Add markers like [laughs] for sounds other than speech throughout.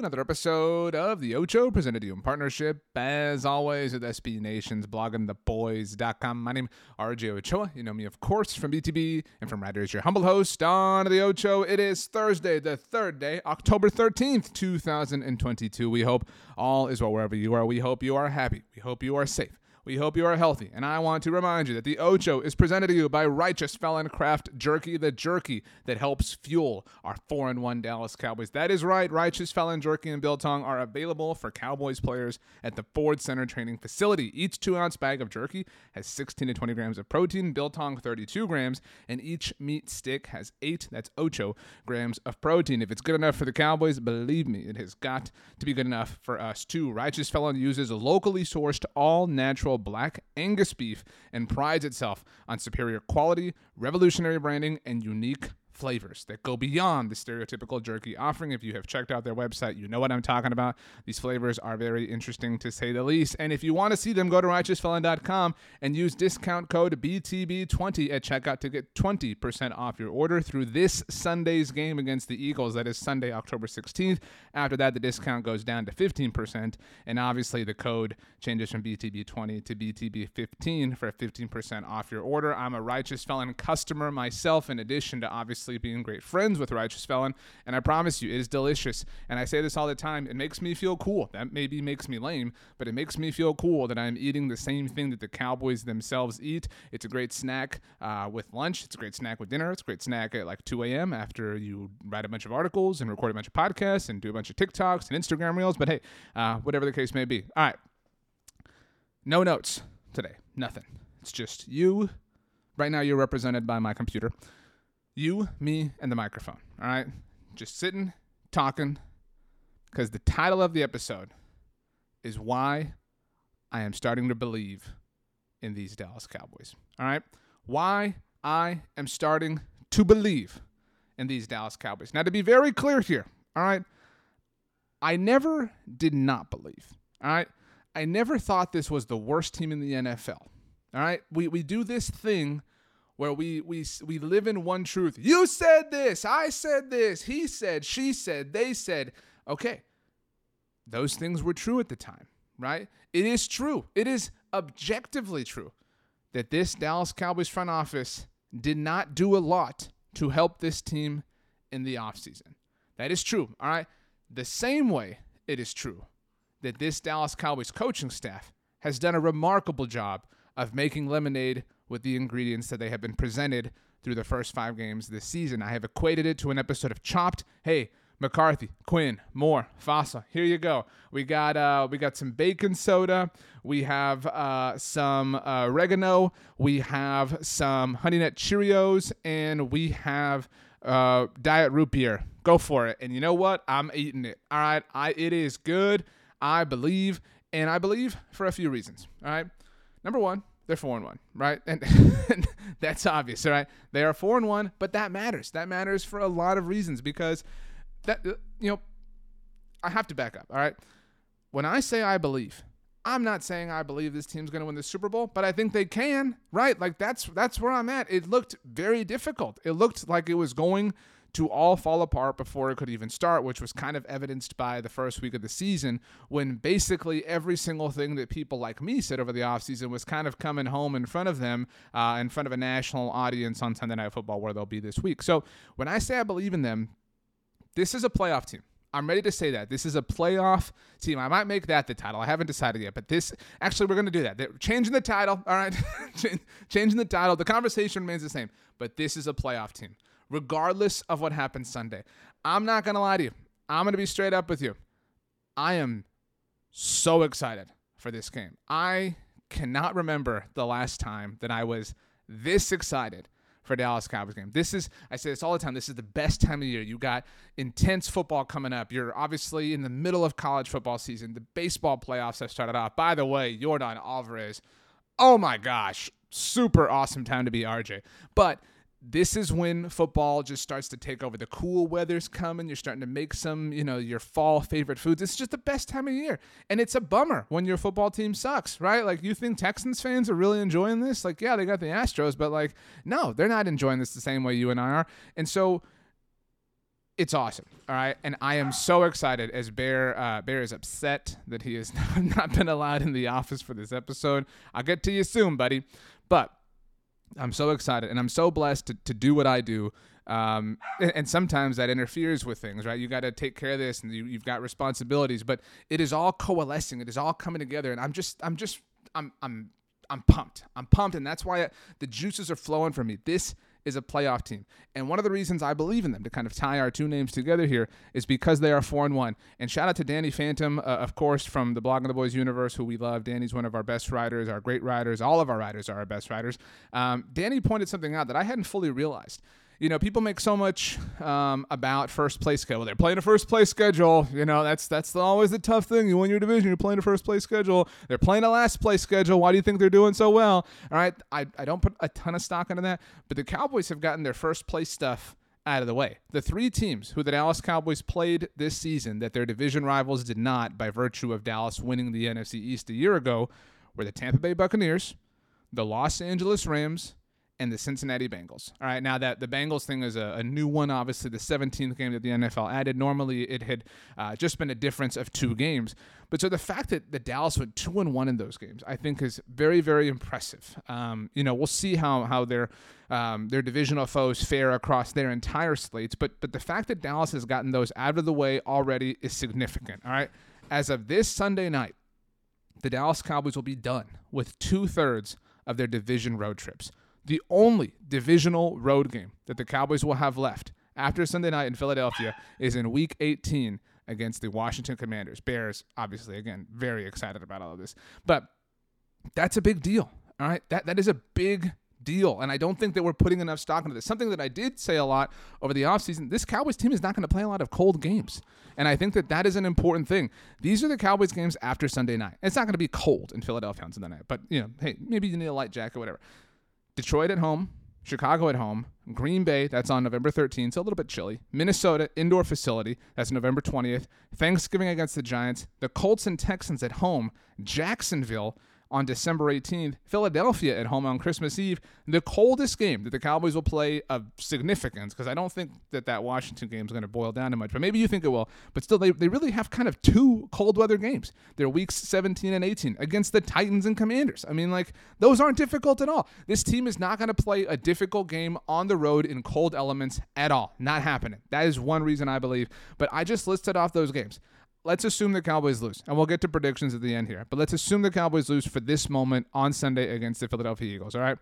another episode of the Ocho, presented to you in partnership, as always, with SB Nation's bloggingtheboys.com. My name is RJ Ochoa. You know me, of course, from BTB and from Riders, your humble host on the Ocho. It is Thursday, the third day, October 13th, 2022. We hope all is well wherever you are. We hope you are happy. We hope you are safe. We hope you are healthy, and I want to remind you that the Ocho is presented to you by Righteous Felon Craft Jerky, the jerky that helps fuel our 4 and 1 Dallas Cowboys. That is right, Righteous Felon Jerky and Biltong are available for Cowboys players at the Ford Center Training Facility. Each 2 ounce bag of jerky has 16 to 20 grams of protein, Biltong 32 grams, and each meat stick has 8, that's Ocho, grams of protein. If it's good enough for the Cowboys, believe me, it has got to be good enough for us too. Righteous Felon uses locally sourced, all natural black Angus beef and prides itself on superior quality, revolutionary branding, and unique flavors that go beyond the stereotypical jerky offering. If you have checked out their website, you know what I'm talking about. These flavors are very interesting to say the least. And if you want to see them, go to righteousfelon.com and use discount code BTB20 at checkout to get 20% off your order through this Sunday's game against the Eagles. That is Sunday, October 16th. After that, the discount goes down to 15%. And obviously, the code changes from BTB20 to BTB15 for 15% off your order. I'm a Righteous Felon customer myself, in addition to obviously being great friends with Righteous Felon. And I promise you, it is delicious. And I say this all the time. It makes me feel cool. That maybe makes me lame, but it makes me feel cool that I'm eating the same thing that the Cowboys themselves eat. It's a great snack uh, with lunch. It's a great snack with dinner. It's a great snack at like 2 a.m. after you write a bunch of articles and record a bunch of podcasts and do a bunch of TikToks and Instagram reels. But hey, uh, whatever the case may be. All right. No notes today. Nothing. It's just you. Right now, you're represented by my computer. You, me, and the microphone. All right? Just sitting, talking, because the title of the episode is Why I Am Starting to Believe in These Dallas Cowboys. All right? Why I am starting to believe in these Dallas Cowboys. Now, to be very clear here, all right? I never did not believe. All right? I never thought this was the worst team in the NFL. All right? We we do this thing where we we we live in one truth. You said this, I said this, he said, she said, they said. Okay. Those things were true at the time, right? It is true. It is objectively true that this Dallas Cowboys front office did not do a lot to help this team in the offseason. That is true, all right? The same way it is true that this Dallas Cowboys coaching staff has done a remarkable job of making lemonade with the ingredients that they have been presented through the first five games this season. I have equated it to an episode of Chopped. Hey, McCarthy, Quinn, Moore, Fassel. Here you go. We got uh, we got some bacon soda. We have uh, some uh, oregano. We have some Honey Nut Cheerios, and we have uh, diet root beer. Go for it. And you know what? I'm eating it. All right. I it is good. I believe, and I believe for a few reasons. All right. Number one, they're four and one, right? [laughs] And, that's obvious, right? They are four and one, but that matters. That matters for a lot of reasons because that uh, you know, I have to back up, all right? When I say I believe, I'm not saying I believe this team's going to win the Super Bowl, but I think they can, right? Like that's that's where I'm at. It looked very difficult. It looked like it was going to all fall apart before it could even start, which was kind of evidenced by the first week of the season when basically every single thing that people like me said over the offseason was kind of coming home in front of them, uh, in front of a national audience on Sunday Night Football where they'll be this week. So when I say I believe in them, this is a playoff team. I'm ready to say that. This is a playoff team. I might make that the title. I haven't decided yet, but this actually we're going to do that. They're changing the title. All right. [laughs] changing the title. The conversation remains the same, but this is a playoff team. Regardless of what happens Sunday. I'm not going to lie to you. I'm going to be straight up with you. I am so excited for this game. I cannot remember the last time that I was this excited for Dallas Cowboys game. This is I say this all the time. This is the best time of year. You got intense football coming up. You're obviously in the middle of college football season. The baseball playoffs have started off. By the way, Yordan Alvarez. Oh my gosh, super awesome time to be RJ. But this is when football just starts to take over. The cool weather's coming. You're starting to make some, you know, your fall favorite foods. It's just the best time of year. And it's a bummer when your football team sucks, right? Like, you think Texans fans are really enjoying this? Like, yeah, they got the Astros, but like, no, they're not enjoying this the same way you and I are. And so it's awesome. All right. And I am so excited as Bear uh, Bear is upset that he has [laughs] not been allowed in the office for this episode. I'll get to you soon, buddy. But I'm so excited and I'm so blessed to, to do what I do. Um, and, and, sometimes that interferes with things, right? You got to take care of this and you, you've got responsibilities, but it is all coalescing. It is all coming together. And I'm just, I'm just, I'm, I'm, I'm pumped. I'm pumped. And that's why the juices are flowing for me. This is a playoff team. And one of the reasons I believe in them to kind of tie our two names together here is because they are 4 and 1. And shout out to Danny Phantom, uh, of course, from the Blogging the Boys universe, who we love. Danny's one of our best writers, our great writers. All of our writers are our best writers. Um, Danny pointed something out that I hadn't fully realized you know, people make so much um, about first place schedule. They're playing a first place schedule. You know, that's that's always the tough thing. You win your division, you're playing a first place schedule. They're playing a last place schedule. Why do you think they're doing so well? All right, I, I don't put a ton of stock into that, but the Cowboys have gotten their first place stuff out of the way. The three teams who the Dallas Cowboys played this season that their division rivals did not by virtue of Dallas winning the NFC East a year ago were the Tampa Bay Buccaneers, the Los Angeles Rams, and the Cincinnati Bengals. All right, now that the Bengals thing is a, a, new one, obviously the 17th game that the NFL added. Normally, it had uh, just been a difference of two games. But so the fact that the Dallas went two and one in those games, I think, is very, very impressive. Um, you know, we'll see how how their um, their divisional foes fare across their entire slates. But but the fact that Dallas has gotten those out of the way already is significant. All right, as of this Sunday night, the Dallas Cowboys will be done with two thirds of their division road trips. The only divisional road game that the Cowboys will have left after Sunday night in Philadelphia is in week 18 against the Washington Commanders. Bears, obviously, again, very excited about all of this. But that's a big deal. All right. That that is a big deal. And I don't think that we're putting enough stock into this. Something that I did say a lot over the offseason this Cowboys team is not going to play a lot of cold games. And I think that that is an important thing. These are the Cowboys games after Sunday night. It's not going to be cold in Philadelphia on Sunday night, but, you know, hey, maybe you need a light jacket, or whatever. Detroit at home, Chicago at home, Green Bay, that's on November 13th, so a little bit chilly. Minnesota, indoor facility, that's November 20th. Thanksgiving against the Giants. The Colts and Texans at home. Jacksonville, on December 18th, Philadelphia at home on Christmas Eve, the coldest game that the Cowboys will play of significance, because I don't think that that Washington game is going to boil down to much, but maybe you think it will. But still, they, they really have kind of two cold weather games. They're weeks 17 and 18 against the Titans and Commanders. I mean, like, those aren't difficult at all. This team is not going to play a difficult game on the road in cold elements at all. Not happening. That is one reason I believe. But I just listed off those games let's assume the Cowboys lose, and we'll get to predictions at the end here. But let's assume the Cowboys lose for this moment on Sunday against the Philadelphia Eagles. All right,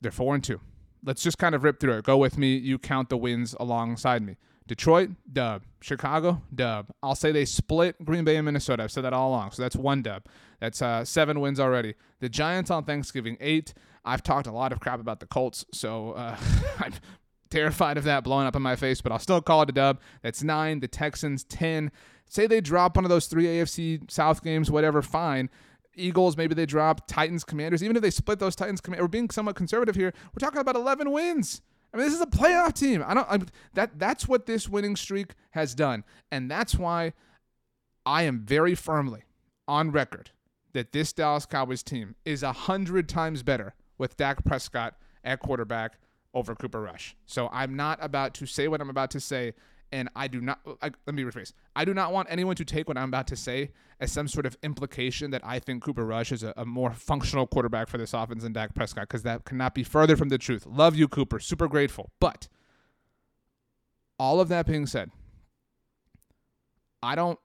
they're four and two. Let's just kind of rip through it. Go with me. You count the wins alongside me. Detroit, dub. Chicago, dub. I'll say they split Green Bay and Minnesota. I've said that all along. So that's one dub. That's uh, seven wins already. The Giants on Thanksgiving, eight. I've talked a lot of crap about the Colts, so uh, [laughs] I'm terrified of that blowing up in my face, but I'll still call it a dub. That's nine. The Texans, 10 say they drop one of those three AFC South games, whatever, fine. Eagles, maybe they drop Titans, Commanders. Even if they split those Titans, Commanders, we're being somewhat conservative here. We're talking about 11 wins. I mean, this is a playoff team. I don't. I'm, that that's what this winning streak has done, and that's why I am very firmly on record that this Dallas Cowboys team is a hundred times better with Dak Prescott at quarterback over Cooper Rush. So I'm not about to say what I'm about to say and I do not. Uh, I, let me rephrase. I do not want anyone to take what I'm about to say as some sort of implication that I think Cooper Rush is a, a more functional quarterback for this offense than Dak Prescott, because that cannot be further from the truth. Love you, Cooper. Super grateful. But all of that being said, I don't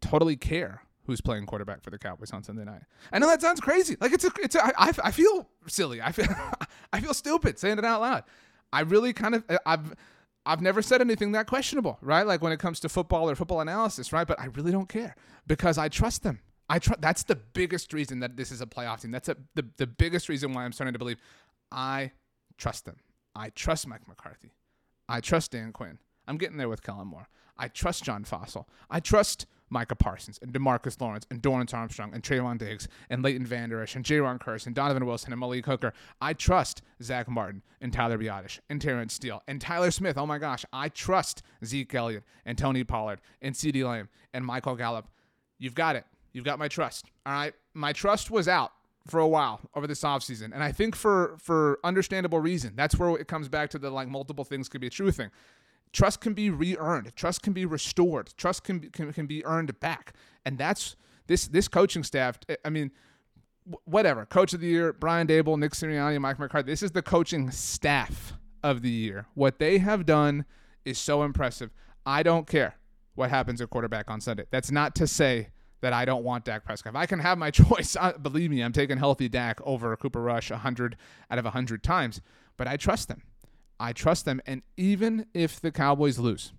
totally care who's playing quarterback for the Cowboys on Sunday night. I know that sounds crazy. Like it's a, it's a, I, I feel silly. I feel, [laughs] I feel stupid saying it out loud. I really kind of, I've, I've never said anything that questionable, right? Like when it comes to football or football analysis, right? But I really don't care because I trust them. I trust. That's the biggest reason that this is a playoff team. That's a, the the biggest reason why I'm starting to believe I trust them. I trust Mike McCarthy. I trust Dan Quinn. I'm getting there with Kellen Moore. I trust John Fassel. I trust Micah Parsons and Demarcus Lawrence and Dorance Armstrong and Trevon Diggs and Leighton Vander Esch and Jayron Kearse and Donovan Wilson and Malik Hooker. I trust Zach Martin and Tyler Biadasz and Terence Steele and Tyler Smith. Oh my gosh. I trust Zeke Elliott and Tony Pollard and CeeDee Lamb and Michael Gallup. You've got it. You've got my trust. All right. My trust was out for a while over this offseason. And I think for for understandable reason. That's where it comes back to the like multiple things could be a true thing. Trust can be re-earned. Trust can be restored. Trust can be, can, can be earned back. And that's this this coaching staff. Eh, I mean, whatever. Coach of the year, Brian Daboll, Nick Sirianni, Mike McCarthy. This is the coaching staff of the year. What they have done is so impressive. I don't care what happens at quarterback on Sunday. That's not to say that I don't want Dak Prescott. If I can have my [laughs] choice, I, believe me, I'm taking healthy Dak over Cooper Rush 100 out of 100 times. But I trust them. I trust them. And even if the Cowboys lose,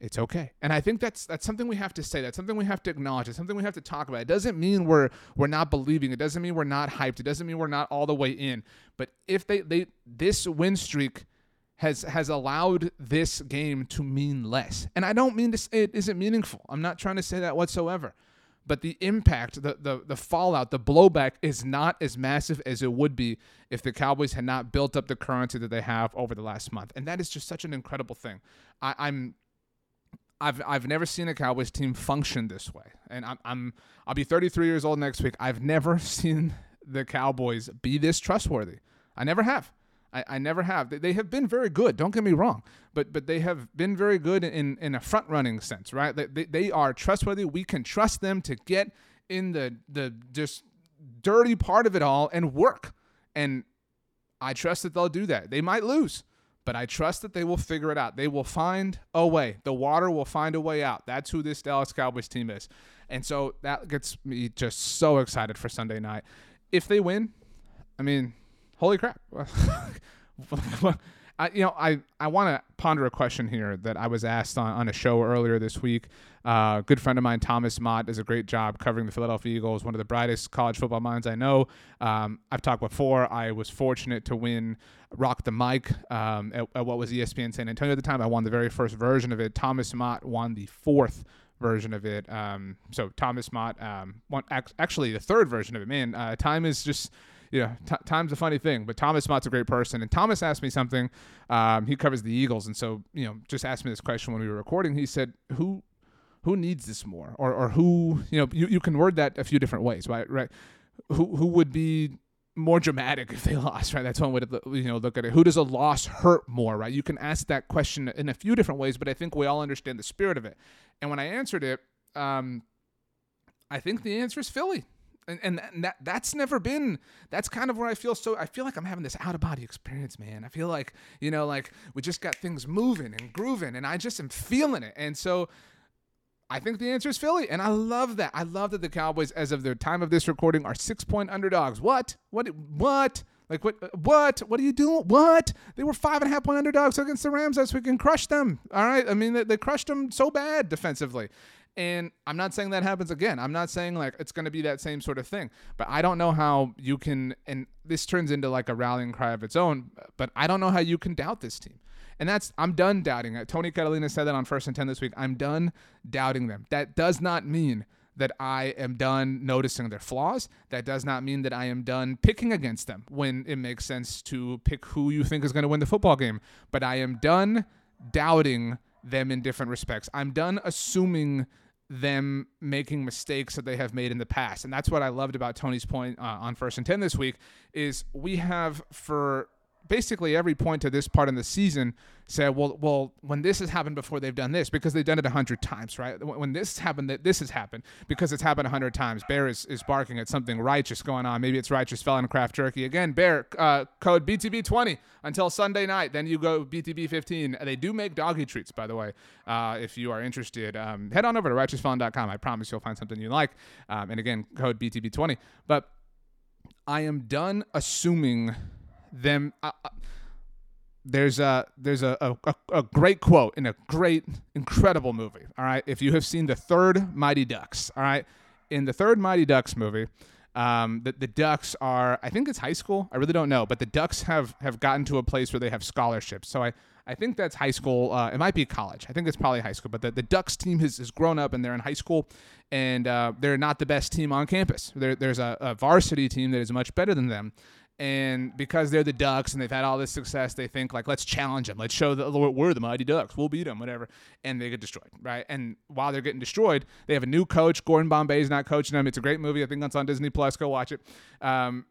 it's okay. And I think that's that's something we have to say. That's something we have to acknowledge. It's something we have to talk about. It doesn't mean we're we're not believing. It doesn't mean we're not hyped. It doesn't mean we're not all the way in. But if they they this win streak has has allowed this game to mean less. And I don't mean to say it isn't meaningful. I'm not trying to say that whatsoever. But the impact, the, the the fallout, the blowback is not as massive as it would be if the Cowboys had not built up the currency that they have over the last month. And that is just such an incredible thing. I, I'm I've I've never seen a Cowboys team function this way. And I'm I'm I'll be 33 years old next week. I've never [laughs] seen the Cowboys be this trustworthy. I never have. I, I never have. They, they have been very good. Don't get me wrong, but but they have been very good in in a front running sense, right? They, they, they are trustworthy. We can trust them to get in the the just dirty part of it all and work. And I trust that they'll do that. They might lose, but I trust that they will figure it out. They will find a way. The water will find a way out. That's who this Dallas Cowboys team is. And so that gets me just so excited for Sunday night. If they win, I mean, holy crap. [laughs] I, you know, I, I want to ponder a question here that I was asked on, on a show earlier this week. Uh, good friend of mine, Thomas Mott, does a great job covering the Philadelphia Eagles, one of the brightest college football minds I know. Um, I've talked before. I was fortunate to win Rock the Mic um, at, at, what was ESPN San Antonio at the time. I won the very first version of it. Thomas Mott won the fourth version of it. Um, so Thomas Mott um, won actually the third version of it. Man, uh, time is just yeah, t- time's a funny thing. But Thomas Mott's a great person, and Thomas asked me something. Um, he covers the Eagles, and so you know, just asked me this question when we were recording. He said, "Who, who needs this more, or or who, you know, you, you can word that a few different ways, right? Right? Who who would be more dramatic [laughs] if they lost, right? That's one way to you know look at it. Who does a loss hurt more, right? You can ask that question in a few different ways, but I think we all understand the spirit of it. And when I answered it, um, I think the answer is Philly and, and that that's never been that's kind of where I feel so I feel like I'm having this out of body experience, man. I feel like, you know, like we just got things moving and grooving and I just am feeling it. And so I think the answer is Philly, and I love that. I love that the Cowboys, as of the time of this recording, are six point underdogs. What? What? What? Like what? What? What are you doing? What? They were five and a half point underdogs against the Rams last week and crushed them. All right. I mean, they, they crushed them so bad defensively. And I'm not saying that happens again. I'm not saying like it's going to be that same sort of thing. But I don't know how you can, and this turns into like a rallying cry of its own, but I don't know how you can doubt this team. And that's, I'm done doubting it. Tony Catalina said that on First and 10 this week. I'm done doubting them. That does not mean that I am done noticing their flaws. That does not mean that I am done picking against them when it makes sense to pick who you think is going to win the football game. But I am done doubting them in different respects. I'm done assuming them making mistakes that they have made in the past. And that's what I loved about Tony's point uh, on first and 10 this week is we have for basically every point to this part in the season said, well, well, when this has happened before, they've done this because they've done it a hundred times, right? When this happened, that this has happened because it's happened a hundred times. Bear is, is barking at something righteous going on. Maybe it's righteous felon craft jerky again. Bear uh, code BTB20 until Sunday night. Then you go BTB15. They do make doggy treats, by the way. Uh, if you are interested, um, head on over to righteousfelon.com. I promise you'll find something you like. Um, and again, code BTB20. But I am done assuming them. Uh, uh, there's a there's a, a, a great quote in a great incredible movie. All right, if you have seen the third Mighty Ducks, all right, in the third Mighty Ducks movie, um, the, the Ducks are I think it's high school. I really don't know, but the Ducks have have gotten to a place where they have scholarships. So I I think that's high school. Uh, it might be college. I think it's probably high school. But the, the Ducks team has, has grown up and they're in high school, and uh, they're not the best team on campus. There, there's a, a varsity team that is much better than them and because they're the Ducks and they've had all this success, they think like, let's challenge them, let's show that we're the mighty Ducks, we'll beat them, whatever, and they get destroyed, right? And while they're getting destroyed, they have a new coach. Gordon Bombay is not coaching them. It's a great movie. I think that's on Disney Plus. Go watch it. Um,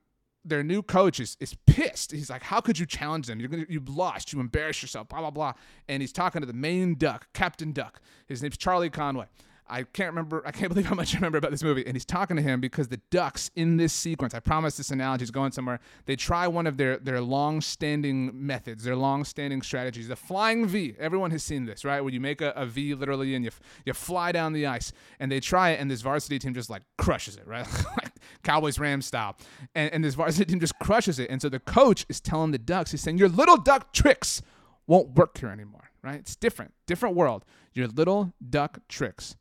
their new coach is, is pissed. He's like, "How could you challenge them? You're gonna, you've lost. You embarrass yourself." Blah blah blah. And he's talking to the main duck, Captain Duck. His name's Charlie Conway. I can't remember. I can't [laughs] believe how much I remember about this movie. And he's talking to him because the ducks in this sequence. I promise this analogy is going somewhere. They try one of their their long-standing methods, their long-standing strategies. The flying V. Everyone has seen this, right? Where you make a, a V literally and you you fly down the ice. And they try it, and this varsity team just like crushes it, right? [laughs] like Cowboys Rams style. And, and this varsity team just crushes it. And so the coach is telling the ducks, he's saying, "Your little duck tricks won't work here anymore." Right? It's different, different world. Your little duck tricks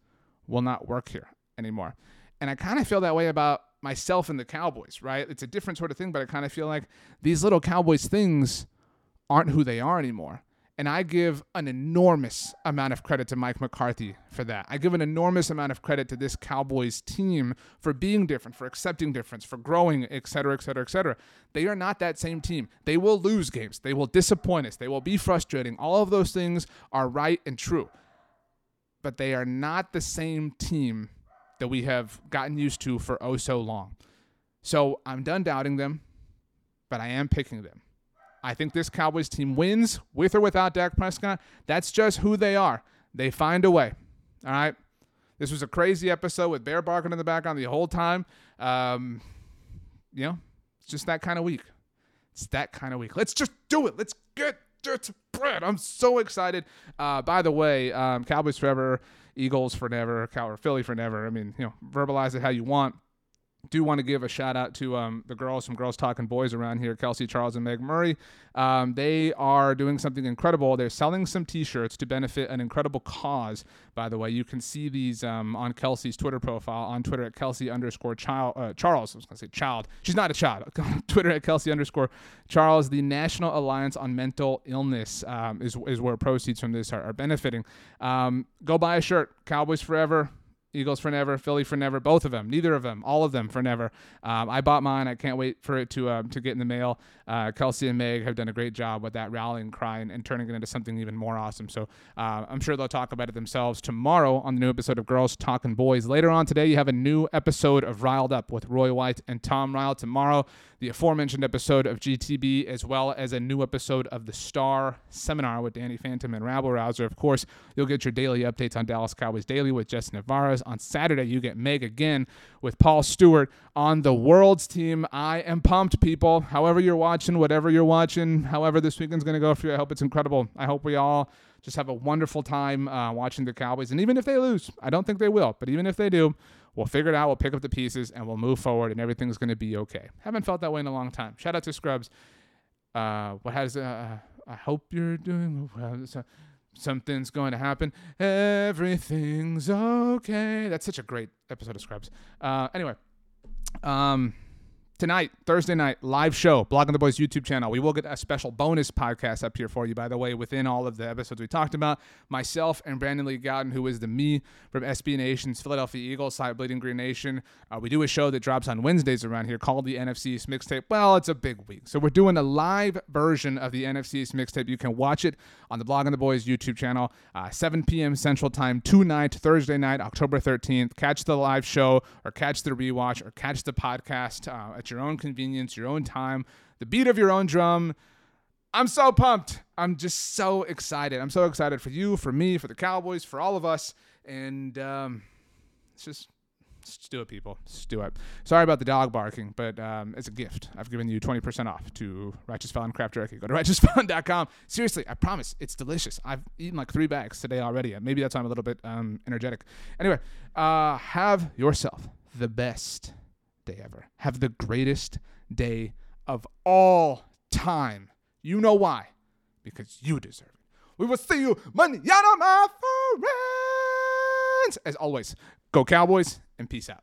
will not work here anymore. And I kind of feel that way about myself and the Cowboys, right? It's a different sort of thing, but I kind of feel like these little Cowboys things aren't who they are anymore. And I give an enormous amount of credit to Mike McCarthy for that. I give an enormous amount of credit to this Cowboys team for being different, for accepting difference, for growing, et cetera, et cetera, et cetera. They are not that same team. They will lose games. They will disappoint us. They will be frustrating. All of those things are right and true but they are not the same team that we have gotten used to for oh so long. So I'm done doubting them, but I am picking them. I think this Cowboys team wins with or without Dak Prescott. That's just who they are. They find a way. All right. This was a crazy episode with Bear barking in the background the whole time. Um, you know, it's just that kind of week. It's that kind of week. Let's just do it. Let's get it's bread. I'm so excited. Uh, by the way, um, Cowboys forever, Eagles for never, or Philly for never. I mean, you know, verbalize it how you want do want to give a shout out to um, the girls from Girls Talking Boys around here, Kelsey Charles and Meg Murray. Um, they are doing something incredible. They're selling some T-shirts to benefit an incredible cause. By the way, you can see these um, on Kelsey's Twitter profile on Twitter at Kelsey underscore child, uh, Charles. I was going to say child. She's not a child. [laughs] Twitter at Kelsey underscore Charles. The National Alliance on Mental Illness um, is is where proceeds from this are, are benefiting. Um, go buy a shirt. Cowboys forever. Eagles for never, Philly for never, both of them, neither of them, all of them for never. Um, I bought mine. I can't wait for it to um, to get in the mail. Uh, Kelsey and Meg have done a great job with that rallying cry and, and turning it into something even more awesome. So uh, I'm sure they'll talk about it themselves tomorrow on the new episode of Girls Talking Boys. Later on today, you have a new episode of Riled Up with Roy White and Tom Ryle. Tomorrow, the aforementioned episode of GTB, as well as a new episode of the Star Seminar with Danny Phantom and Rabble Rouser. Of course, you'll get your daily updates on Dallas Cowboys Daily with Jess On Saturday, you get Meg again with Paul Stewart on the World's team. I am pumped, people. However, you're watching, whatever you're watching, however this weekend's going to go for you, I hope it's incredible. I hope we all just have a wonderful time uh, watching the Cowboys. And even if they lose, I don't think they will, but even if they do, We'll figure it out. We'll pick up the pieces and we'll move forward, and everything's going to be okay. Haven't felt that way in a long time. Shout out to Scrubs. Uh, what has uh, I hope you're doing well. Something's going to happen. Everything's okay. That's such a great episode of Scrubs. Uh, anyway, um, tonight, Thursday night, live show, Blogging the Boys YouTube channel. We will get a special bonus podcast up here for you, by the way, within all of the episodes we talked about. Myself and Brandon Lee Gowton, who is the me from SB Nation's Philadelphia Eagles side, Bleeding Green Nation. Uh, we do a show that drops on Wednesdays around here called the NFC East Mixtape. Well, it's a big week. So we're doing a live version of the NFC East Mixtape. You can watch it on the Blogging the Boys YouTube channel, uh, 7 p.m. Central Time, tonight, Thursday night, October 13th. Catch the live show or catch the rewatch or catch the podcast uh, at your own convenience, your own time, the beat of your own drum. I'm so pumped. I'm just so excited. I'm so excited for you, for me, for the Cowboys, for all of us. And um, it's just just do it, people. Just do it. Sorry about the dog barking, but um, it's a gift. I've given you 20% off to Righteous Felon Craft Jerky. Go to [laughs] righteousfelon.com. Seriously, I promise it's delicious. I've eaten like three bags today already. Maybe that's why I'm a little bit um, energetic. Anyway, uh, have yourself the best day ever. Have the greatest day of all time. You know why? Because you deserve it. We will see you manana, my friends. As always, go Cowboys and peace out.